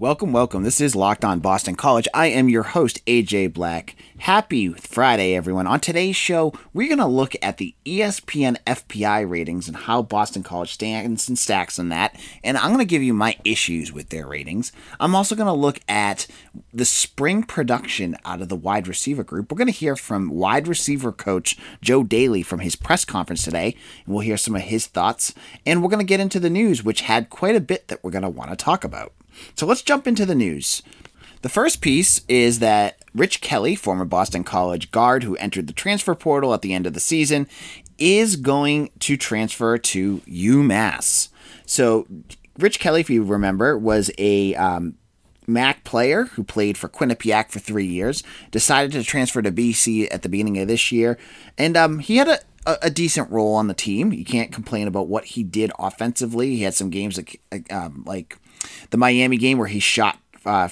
Welcome, welcome. This is Locked On Boston College. I am your host, AJ Black. Happy Friday, everyone. On today's show, we're going to look at the ESPN FPI ratings and how Boston College stands and stacks on that. And I'm going to give you my issues with their ratings. I'm also going to look at the spring production out of the wide receiver group. We're going to hear from wide receiver coach Joe Daly from his press conference today. And we'll hear some of his thoughts. And we're going to get into the news, which had quite a bit that we're going to want to talk about. So let's jump into the news. The first piece is that Rich Kelly, former Boston College guard who entered the transfer portal at the end of the season, is going to transfer to UMass. So, Rich Kelly, if you remember, was a um, MAAC player who played for Quinnipiac for three years, decided to transfer to BC at the beginning of this year, and um, he had a, a, decent role on the team. You can't complain about what he did offensively. He had some games like, um, like the Miami game where he shot uh,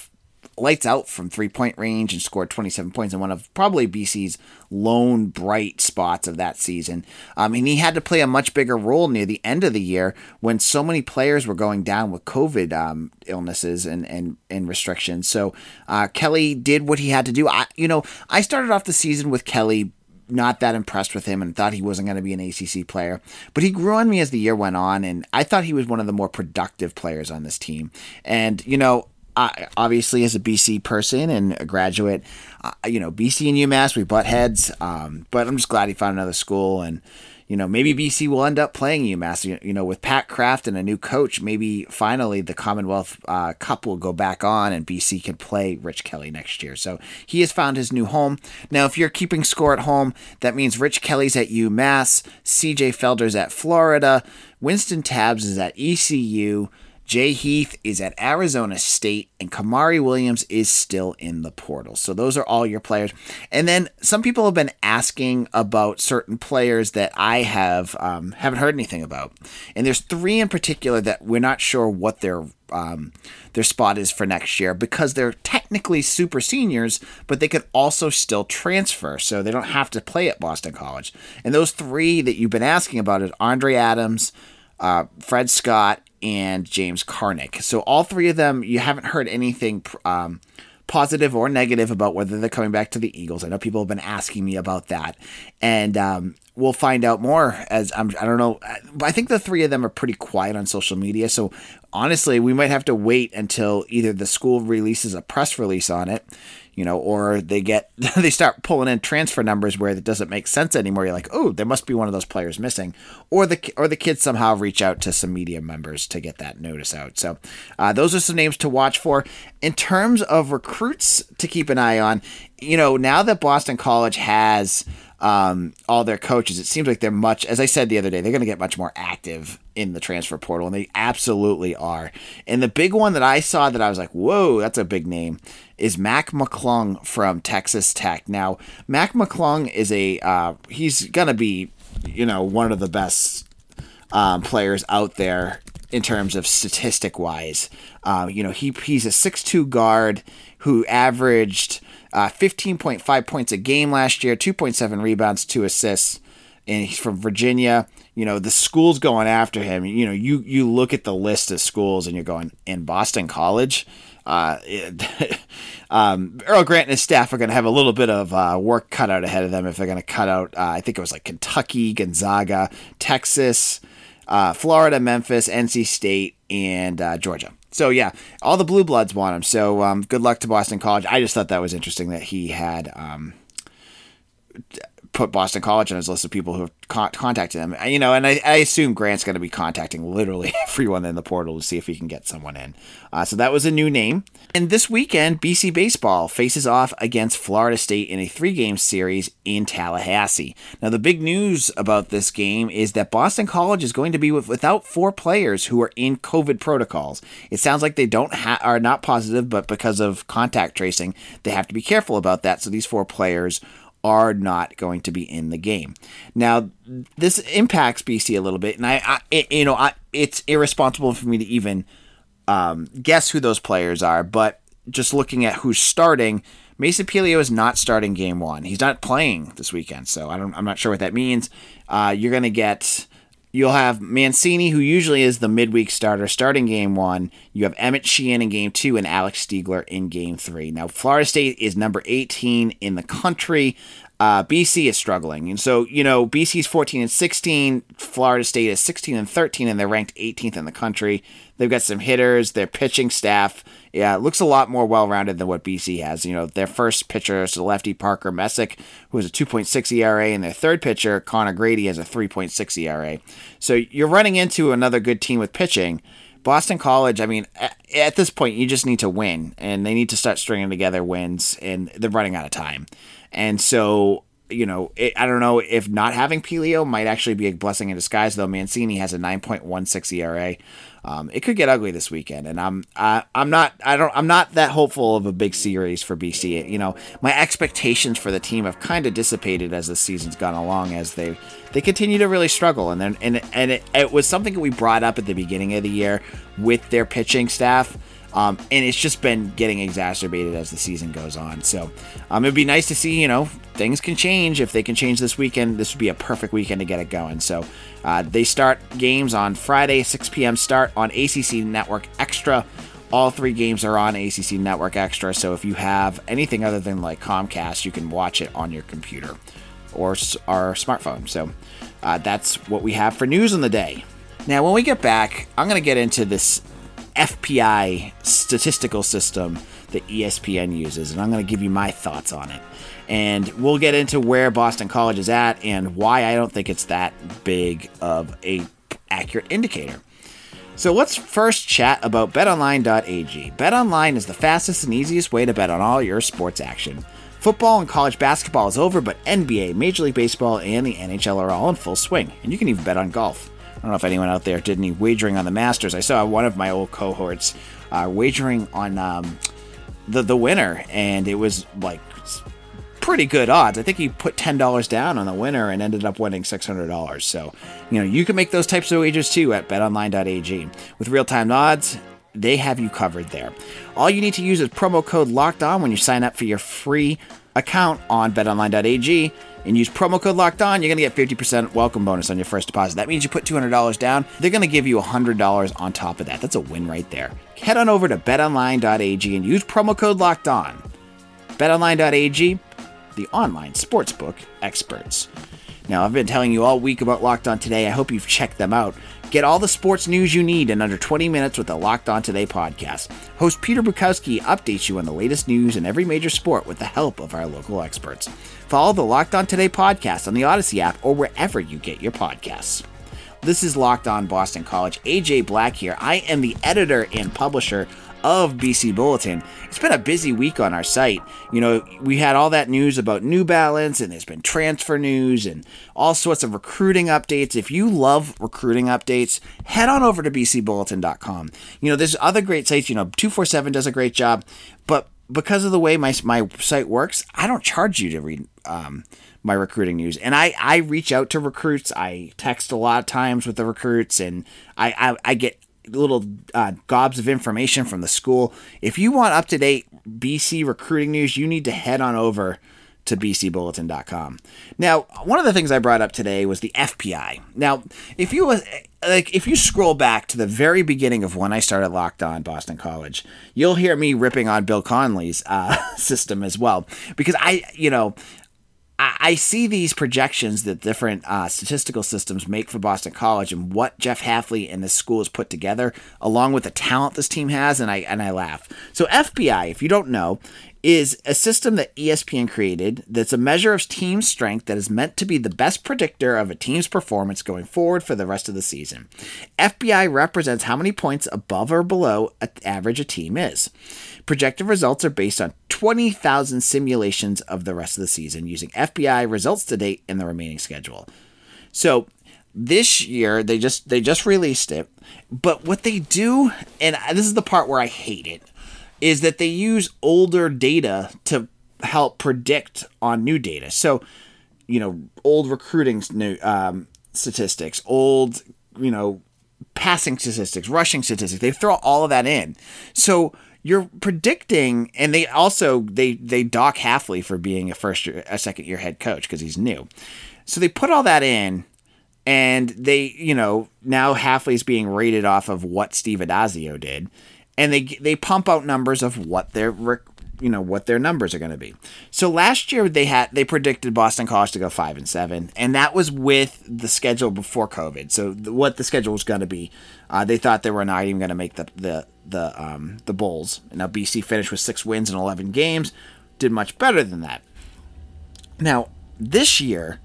lights out from three point range and scored 27 points in one of probably BC's lone bright spots of that season. Um, and he had to play a much bigger role near the end of the year when so many players were going down with COVID um, illnesses and, and, and restrictions. So uh, Kelly did what he had to do. I, you know, I started off the season with Kelly not that impressed with him and thought he wasn't going to be an ACC player. But he grew on me as the year went on, and I thought he was one of the more productive players on this team. And, you know, I, obviously, as a BC person and a graduate, uh, you know, BC and UMass, we butt heads. Um, but I'm just glad he found another school and, you know, maybe BC will end up playing UMass. You, know, with Pat Kraft and a new coach, maybe finally the Commonwealth uh, Cup will go back on and BC can play Rich Kelly next year. So he has found his new home. Now, if you're keeping score at home, that means Rich Kelly's at UMass, CJ Felder's at Florida, Wynston Tabbs is at ECU. Jay Heath is at Arizona State, and Kamari Williams is still in the portal. So those are all your players. And then some people have been asking about certain players that I have um, haven't heard anything about. And there's three in particular that we're not sure what their um, their spot is for next year because they're technically super seniors, but they could also still transfer, so they don't have to play at Boston College. And those three that you've been asking about is Andre Adams, uh, Fred Scott, and James Karnik. So all three of them, you haven't heard anything um, positive or negative about whether they're coming back to the Eagles. I know people have been asking me about that, and um, we'll find out more as I'm. I don't know. I think the three of them are pretty quiet on social media. So honestly, we might have to wait until either the school releases a press release on it you know, or they get they start pulling in transfer numbers where it doesn't make sense anymore. You're like, oh, there must be one of those players missing, or the or the kids somehow reach out to some media members to get that notice out. So uh, those are some names to watch for. In terms of recruits to keep an eye on, you know, now that Boston College has um, all their coaches, it seems like they're much, as I said the other day, they're going to get much more active in the transfer portal, and they absolutely are. And the big one that I saw that I was like, whoa, that's a big name, is Mac McClung from Texas Tech. Now, Mac McClung is a uh, he's gonna be you know one of the best um, players out there in terms of statistic wise. Uh, you know he he's a six two guard who averaged uh, 15.5 points a game last year, 2.7 rebounds, two assists and he's from Virginia. You know, the schools going after him. You know, you you look at the list of schools and you're going in Boston College. Uh, um, Earl Grant and his staff are going to have a little bit of uh, work cut out ahead of them if they're going to cut out. Uh, I think it was like Kentucky, Gonzaga, Texas, uh, Florida, Memphis, NC State, and uh, Georgia. So yeah, all the blue bloods want him. So um, good luck to Boston College. I just thought that was interesting that he had. Um, put Boston College on his list of people who have con- contacted him. You know, and I, I assume Grant's going to be contacting literally everyone in the portal to see if he can get someone in. Uh, so that was a new name. And this weekend, BC Baseball faces off against Florida State in a three game series in Tallahassee. Now, the big news about this game is that Boston College is going to be with, without four players who are in COVID protocols. It sounds like they don't ha- are not positive, but because of contact tracing, they have to be careful about that. So these four players are not going to be in the game. Now, this impacts BC a little bit, and I, I it, you know, I, it's irresponsible for me to even um, guess who those players are, but just looking at who's starting, Mason Pelio is not starting game one. He's not playing this weekend, so I don't, I'm not sure what that means. Uh, you're going to get You'll have Mancini, who usually is the midweek starter, starting game one. You have Emmett Sheehan in game two and Alex Stiegler in game three. Now, Florida State is number 18 in the country. Uh, BC is struggling. And so, you know, BC is 14 and 16. Florida State is 16 and 13, and they're ranked 18th in the country. They've got some hitters. Their pitching staff, yeah, looks a lot more well rounded than what BC has. You know, their first pitcher is the lefty Parker Messick, who has a 2.6 ERA, and their third pitcher, Connor Grady, has a 3.6 ERA. So you're running into another good team with pitching. Boston College, I mean, at this point, you just need to win, and they need to start stringing together wins, and they're running out of time. And so you know, it, I don't know if not having Pelio might actually be a blessing in disguise. Though Mancini has a 9.16 ERA, um, it could get ugly this weekend, and I'm I, I'm not I don't I'm not that hopeful of a big series for BC. You know, my expectations for the team have kind of dissipated as the season's gone along, as they they continue to really struggle, and then and and it, it was something that we brought up at the beginning of the year with their pitching staff um, and it's just been getting exacerbated as the season goes on. So um, it'd be nice to see, you know, things can change. If they can change this weekend, this would be a perfect weekend to get it going. So uh, they start games on Friday, 6 p.m. start on ACC Network Extra. All three games are on ACC Network Extra. So if you have anything other than like Comcast, you can watch it on your computer or our smartphone. So uh, that's what we have for news on the day. Now, when we get back, I'm going to get into this FPI statistical system that ESPN uses, and I'm going to give you my thoughts on it. And we'll get into where Boston College is at and why I don't think it's that big of a accurate indicator. So let's first chat about betonline.ag. BetOnline is the fastest and easiest way to bet on all your sports action. Football and college basketball is over, but NBA, Major League Baseball, and the NHL are all in full swing, and you can even bet on golf. I don't know if anyone out there did any wagering on the Masters. I saw one of my old cohorts uh, wagering on um, the the winner, and it was like pretty good odds. I think he put ten dollars down on the winner and ended up winning six hundred dollars. So, you know, you can make those types of wagers too at BetOnline.ag with real time odds. They have you covered there. All you need to use is promo code Locked On when you sign up for your free account on BetOnline.ag and use promo code locked on, you're going to get 50% welcome bonus on your first deposit. That means you put $200 down, they're going to give you $100 on top of that. That's a win right there. Head on over to betonline.ag and use promo code locked on. Betonline.ag, the online sportsbook experts. Now, I've been telling you all week about Locked On Today. I hope you've checked them out. Get all the sports news you need in under 20 minutes with the Locked On Today podcast. Host Peter Bukowski updates you on the latest news in every major sport with the help of our local experts. Follow the Locked On Today podcast on the Audacy app or wherever you get your podcasts. This is Locked On Boston College. AJ Black here. I am the editor and publisher of BC Bulletin. It's been a busy week on our site. You know, we had all that news about New Balance, and there's been transfer news and all sorts of recruiting updates. If you love recruiting updates, head on over to bcbulletin.com. You know, there's other great sites. You know, 247 does a great job, but because of the way my, my site works, I don't charge you to read um, my recruiting news. And I, I reach out to recruits. I text a lot of times with the recruits, and I, I, I get little uh, gobs of information from the school. If you want up to date BC recruiting news, you need to head on over to bcbulletin.com. Now, one of the things I brought up today was the FPI. Now, if you like if you scroll back to the very beginning of when I started Locked On Boston College, you'll hear me ripping on Bill Connelly's uh, system as well because I, you know, I see these projections that different uh, statistical systems make for Boston College and what Jeff Hafley and this school has put together, along with the talent this team has, and I and I laugh. So FPI, if you don't know, is a system that ESPN created that's a measure of team strength that is meant to be the best predictor of a team's performance going forward for the rest of the season. FPI represents how many points above or below average a team is. Projected results are based on 20,000 simulations of the rest of the season using FPI results to date and the remaining schedule. So this year they just they just released it, but what they do, and this is the part where I hate it, is that they use older data to help predict on new data. So, you know, old recruiting um, statistics, old, you know, passing statistics, rushing statistics. They throw all of that in. So you're predicting, and they also they they dock Hafley for being a first year, a second year head coach because he's new. So they put all that in, and they you know now Hafley's being rated off of what Steve Addazio did, and they they pump out numbers of what their you know what their numbers are going to be. So last year they had they predicted Boston College to go five and seven, and that was with the schedule before COVID. So the, what the schedule was going to be, uh, they thought they were not even going to make the the the um, the Bulls. Now BC finished with six wins in eleven games, did much better than that. Now this year.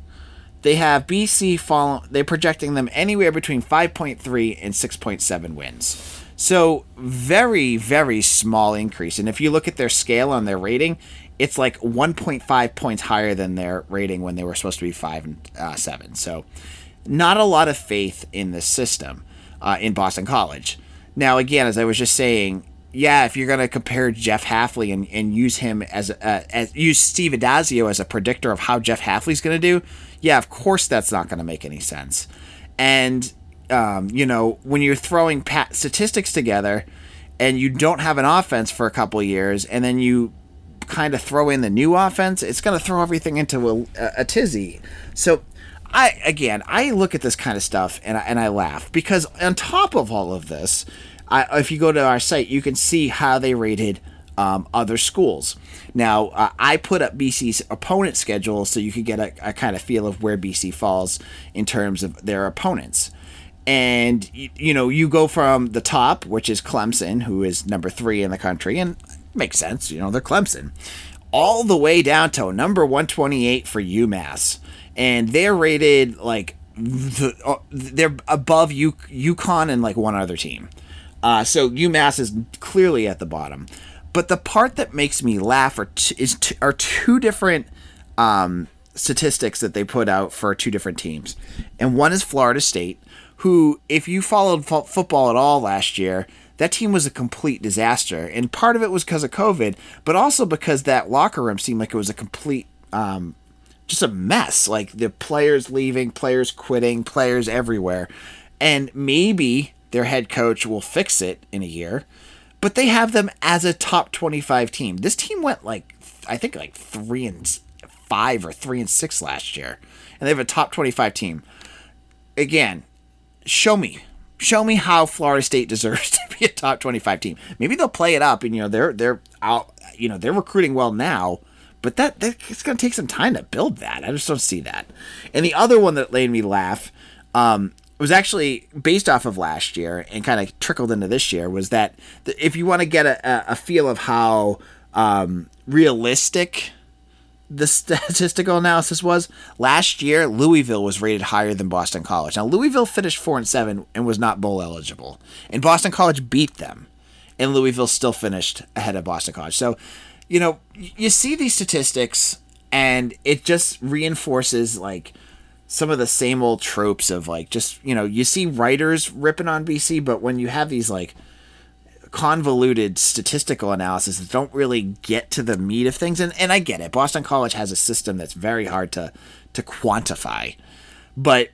They have BC follow. They're projecting them anywhere between 5.3 and 6.7 wins. So very, very small increase. And if you look at their scale on their rating, it's like 1.5 points higher than their rating when they were supposed to be five and uh, seven. So not a lot of faith in the system uh, in Boston College. Now, again, as I was just saying, yeah, if you're going to compare Jeff Hafley and, and use him as, uh, as use Steve Addazio as a predictor of how Jeff Hafley's going to do, yeah, of course that's not going to make any sense. And um, you know, when you're throwing pat- statistics together and you don't have an offense for a couple years, and then you kind of throw in the new offense, it's going to throw everything into a, a, tizzy. So, I again, I look at this kind of stuff and I, and I laugh because on top of all of this, I, if you go to our site, you can see how they rated um, other schools. Now, uh, I put up BC's opponent schedule so you could get a, a, kind of feel of where BC falls in terms of their opponents and you know you go from the top which is clemson who is number three in the country and makes sense you know they're clemson all the way down to number 128 for umass. And they're rated like the, uh, they're above U- UConn and like one other team. Uh, so umass is clearly at the bottom. But the part that makes me laugh are, t- is t- are two different um, statistics that they put out for two different teams. And one is florida state who, if you followed fo- football at all last year, that team was a complete disaster. And part of it was because of COVID, but also because that locker room seemed like it was a complete, um, just a mess. Like the players leaving, players quitting, players everywhere. And maybe their head coach will fix it in a year, but they have them as a top 25 team. This team went like, I think like three and five or three and six last year, and they have a top 25 team. Again, show me show me how Florida State deserves to be a top 25 team. Maybe they'll play it up and you know they're they're out you know they're recruiting well now, but that, that it's going to take some time to build that. I just don't see that. And the other one that made me laugh um, was actually based off of last year and kind of trickled into this year was that if you want to get a, a feel of how um, realistic the statistical analysis was last year Louisville was rated higher than Boston College. Now Louisville finished 4 and 7 and was not bowl eligible. And Boston College beat them. And Louisville still finished ahead of Boston College. So, you know, you see these statistics and it just reinforces like some of the same old tropes of like just, you know, you see writers ripping on BC, but when you have these like convoluted statistical analysis that don't really get to the meat of things. And, and I get it. Boston College has a system that's very hard to, to quantify. But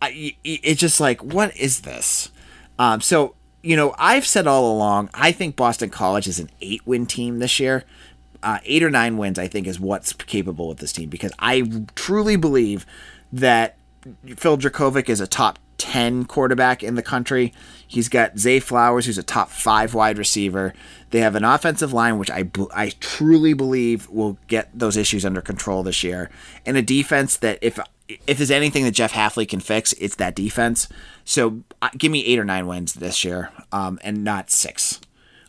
I, it's just like, what is this? Um, so, you know, I've said all along, I think Boston College is an eight win team this year. Uh, eight or nine wins, I think, is what's capable with this team because I truly believe that Phil Jurkovec is a top 10 quarterback in the country. He's got Zay Flowers, who's a top five wide receiver. They have an offensive line, which I, I truly believe will get those issues under control this year, and a defense that if if there's anything that Jeff Hafley can fix, it's that defense. So uh, give me eight or nine wins this year, um, and not six.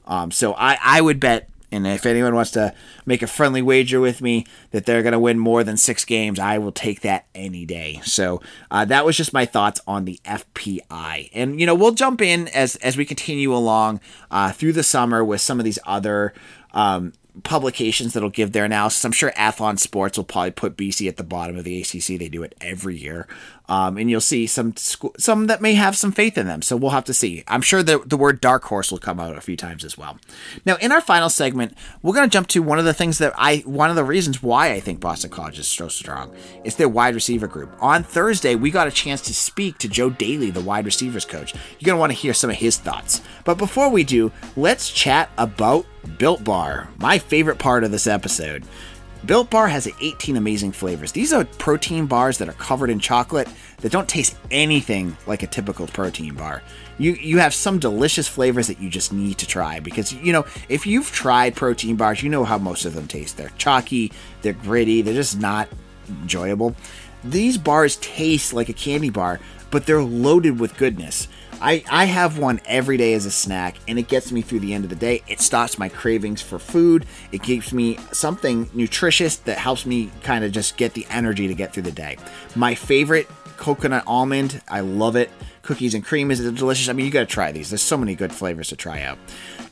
Um, so I, I would bet and if anyone wants to make a friendly wager with me that they're going to win more than six games, I will take that any day. So uh, that was just my thoughts on the FPI. And, you know, we'll jump in as, as we continue along uh, through the summer with some of these other um, publications that'll give their analysis. I'm sure Athlon Sports will probably put BC at the bottom of the ACC. They do it every year, um, and you'll see some some that may have some faith in them. So we'll have to see. I'm sure the the word dark horse will come out a few times as well. Now, in our final segment, we're going to jump to one of the things that I one of the reasons why I think Boston College is so strong is their wide receiver group. On Thursday, we got a chance to speak to Joe Daly, the wide receivers coach. You're going to want to hear some of his thoughts. But before we do, let's chat about Built Bar, my favorite part of this episode. Built Bar has 18 amazing flavors. These are protein bars that are covered in chocolate that don't taste anything like a typical protein bar. You you have some delicious flavors that you just need to try because you know, if you've tried protein bars, you know how most of them taste. They're chalky, they're gritty, they're just not enjoyable. These bars taste like a candy bar, but they're loaded with goodness. I, I have one every day as a snack and it gets me through the end of the day. It stops my cravings for food. It keeps me something nutritious that helps me kind of just get the energy to get through the day. My favorite coconut almond, I love it. Cookies and cream is delicious. I mean, you got to try these. There's so many good flavors to try out.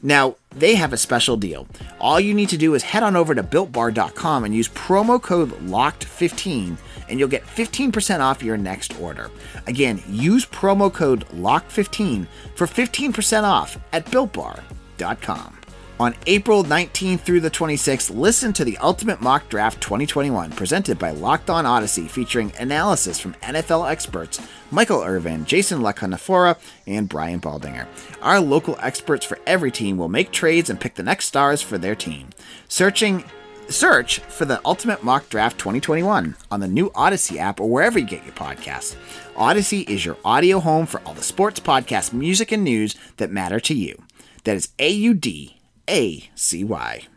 Now, they have a special deal. All you need to do is head on over to builtbar.com and use promo code LOCKED15 and you'll get 15% off your next order. Again, use promo code LOCKED15 for 15% off at builtbar.com. On April 19th through the 26th, listen to the Ultimate Mock Draft 2021 presented by Locked On Audacy featuring analysis from NFL experts Michael Irvin, Jason La Canfora, and Brian Baldinger. Our local experts for every team will make trades and pick the next stars for their team. Searching Search for the Ultimate Mock Draft 2021 on the new Audacy app or wherever you get your podcasts. Audacy is your audio home for all the sports, podcasts, music, and news that matter to you. That is A U D A C Y.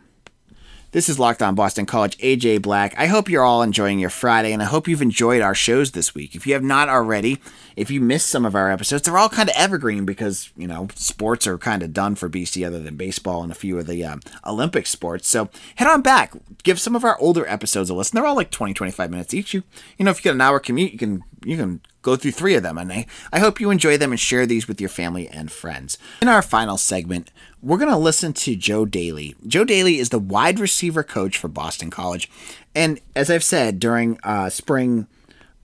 This is Locked On Boston College, AJ Black. I hope you're all enjoying your Friday, and I hope you've enjoyed our shows this week. If you have not already, if you missed some of our episodes, they're all kind of evergreen because, you know, sports are kind of done for BC other than baseball and a few of the um, Olympic sports. So head on back, give some of our older episodes a listen. They're all like 20, 25 minutes each. You, you know, if you get an hour commute, you can, you can go through three of them. And I, I hope you enjoy them and share these with your family and friends. In our final segment, we're going to listen to Joe Daly. Joe Daly is the wide receiver coach for Boston College. And as I've said during uh, spring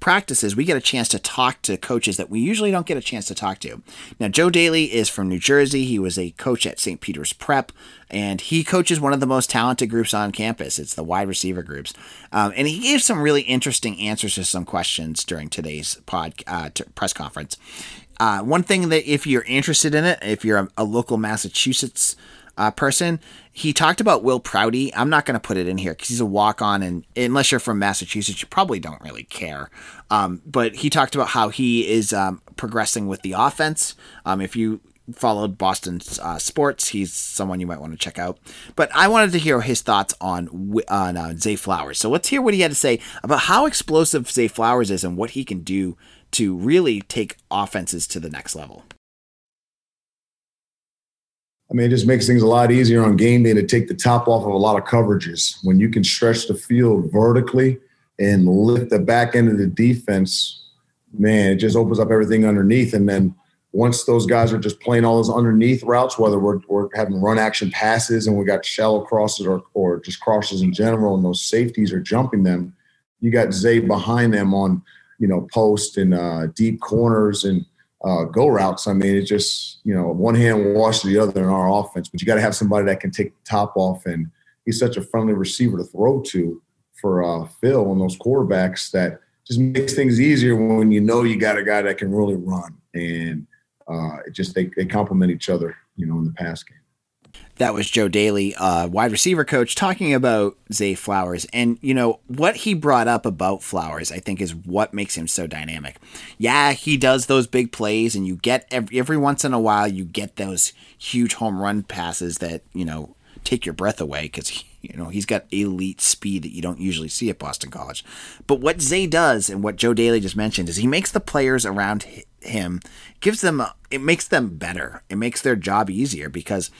practices, we get a chance to talk to coaches that we usually don't get a chance to talk to. Now, Joe Daly is from New Jersey. He was a coach at St. Peter's Prep, and he coaches one of the most talented groups on campus. It's the wide receiver groups. Um, and he gave some really interesting answers to some questions during today's pod uh, t- press conference. Uh, one thing that, if you're interested in it, if you're a, a local Massachusetts uh, person. He talked about Will Prouty. I'm not going to put it in here because he's a walk on, and unless you're from Massachusetts, you probably don't really care. Um, but he talked about how he is um, progressing with the offense. Um, if you followed Boston uh, sports, he's someone you might want to check out. But I wanted to hear his thoughts on on uh, Zay Flowers. So let's hear what he had to say about how explosive Zay Flowers is and what he can do to really take offenses to the next level. I mean, it just makes things a lot easier on game day to take the top off of a lot of coverages. When you can stretch the field vertically and lift the back end of the defense, man, it just opens up everything underneath. And then once those guys are just playing all those underneath routes, whether we're, we're having run action passes and we got shallow crosses or, or just crosses in general, and those safeties are jumping them, you got Zay behind them on, you know, post and uh, deep corners and – uh, go routes. I mean, it's just you know one hand wash the other in our offense, but you got to have somebody that can take the top off, and he's such a friendly receiver to throw to for uh, Phil and those quarterbacks that just makes things easier when you know you got a guy that can really run, and uh, it just they they complement each other, you know, in the pass game. That was Joe Daly, uh, wide receiver coach, talking about Zay Flowers. And, you know, what he brought up about Flowers, I think, is what makes him so dynamic. Yeah, he does those big plays, and you get every, every once in a while, you get those huge home run passes that, you know, take your breath away because, you know, he's got elite speed that you don't usually see at Boston College. But what Zay does, and what Joe Daly just mentioned, is he makes the players around him, gives them, it makes them better. It makes their job easier because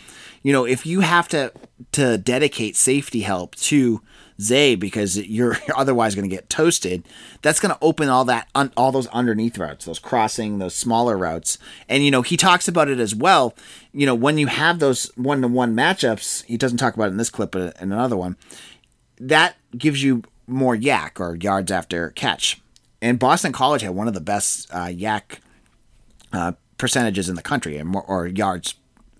you know, if you have to to dedicate safety help to Zay because you're otherwise going to get toasted, that's going to open all that un, all those underneath routes, those crossing, those smaller routes. And you know, he talks about it as well. You know, when you have those one to one matchups, he doesn't talk about it in this clip, but in another one, that gives you more YAC or yards after catch. And Boston College had one of the best uh, YAC uh, percentages in the country, more, or yards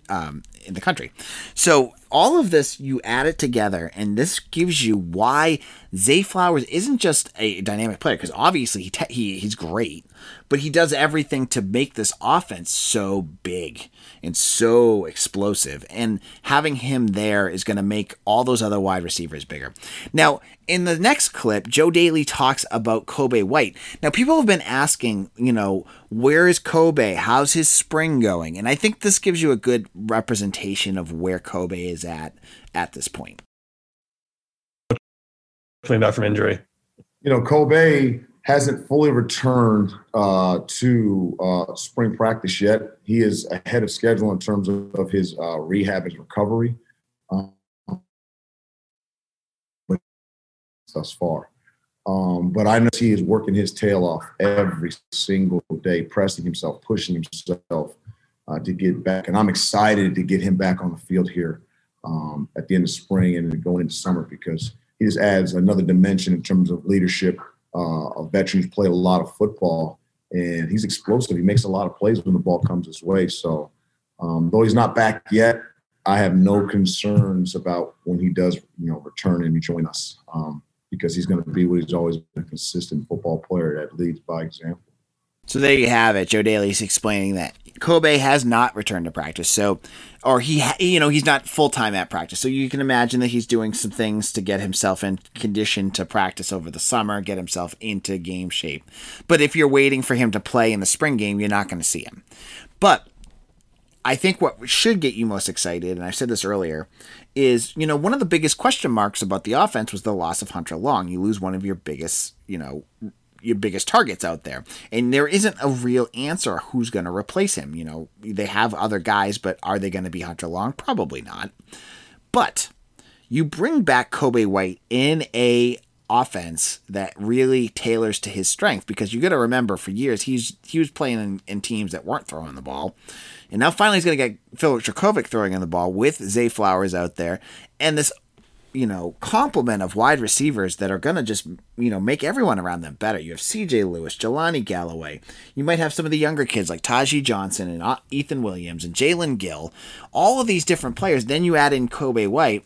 um, in the country. So all of this, you add it together, and this gives you why Zay Flowers isn't just a dynamic player, because obviously he, te- he he's great, but he does everything to make this offense so big and so explosive. And having him there is going to make all those other wide receivers bigger. Now, in the next clip, Joe Daly talks about Kobay White. Now, people have been asking, you know, where is Kobay? How's his spring going? And I think this gives you a good representation of where Kobay is at at this point. Coming back from injury. You know, Kobay hasn't fully returned uh, to uh, spring practice yet. He is ahead of schedule in terms of, his uh, rehab and recovery um, thus far. Um, but I know he is working his tail off every single day, pressing himself, pushing himself uh, to get back. And I'm excited to get him back on the field here um, at the end of spring and going into summer because he just adds another dimension in terms of leadership uh, a veteran who's played a lot of football, and he's explosive. He makes a lot of plays when the ball comes his way. So, um, though he's not back yet, I have no concerns about when he does, you know, return and join us um, because he's going to be what he's always been—a consistent football player that leads by example. So there you have it. Joe Daly's explaining that Kobay has not returned to practice. So, or he, you know, he's not full time at practice. So you can imagine that he's doing some things to get himself in condition to practice over the summer, get himself into game shape. But if you're waiting for him to play in the spring game, you're not going to see him. But I think what should get you most excited, and I said this earlier, is you know one of the biggest question marks about the offense was the loss of Hunter Long. You lose one of your biggest, you know, your biggest targets out there. And there isn't a real answer who's going to replace him. You know, they have other guys, but are they going to be Hunter Long? Probably not. But you bring back Kobay White in a offense that really tailors to his strength because you got to remember for years he's he was playing in, in, teams that weren't throwing the ball and now finally he's going to get Philip Jurkovec throwing in the ball with Zay Flowers out there and this you know, complement of wide receivers that are going to just, you know, make everyone around them better. You have CJ Lewis, Jehlani Galloway. You might have some of the younger kids like Taji Johnson and Ethan Williams and Jaelen Gill. All of these different players. Then you add in Kobay White,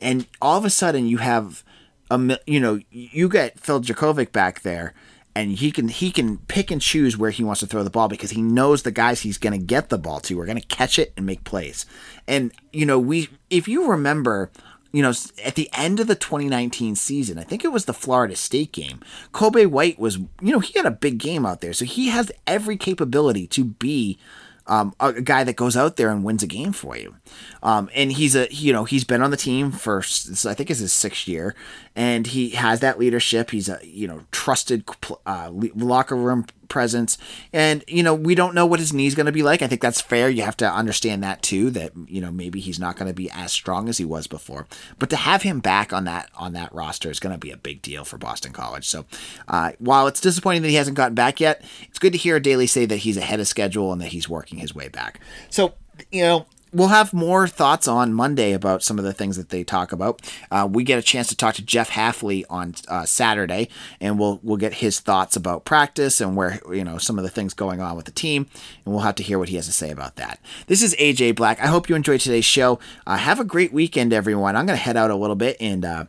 and all of a sudden you have a, you know, you get Phil Jurkovec back there. And he can he can pick and choose where he wants to throw the ball because he knows the guys he's going to get the ball to are going to catch it and make plays. And you know we if you remember you know, at the end of the 2019 season, I think it was the Florida State game, Kobay White was, you know, he had a big game out there. So he has every capability to be um, a, guy that goes out there and wins a game for you. Um, and he's a, you know, he's been on the team for, I think it's his sixth year, and he has that leadership. He's a, you know, trusted uh, locker room presence. And, you know, we don't know what his knee's going to be like. I think that's fair. You have to understand that too, that, you know, maybe he's not going to be as strong as he was before. But to have him back on that, on that roster is going to be a big deal for Boston College. So uh, while it's disappointing that he hasn't gotten back yet, it's good to hear Daly say that he's ahead of schedule and that he's working his way back. So, you know, we'll have more thoughts on Monday about some of the things that they talk about. Uh, we get a chance to talk to Jeff Hafley on uh, Saturday, and we'll we'll get his thoughts about practice and where you know some of the things going on with the team, and we'll have to hear what he has to say about that. This is AJ Black. I hope you enjoyed today's show. Uh, have a great weekend, everyone. I'm gonna head out a little bit and uh,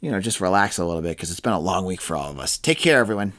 you know just relax a little bit because it's been a long week for all of us. Take care, everyone.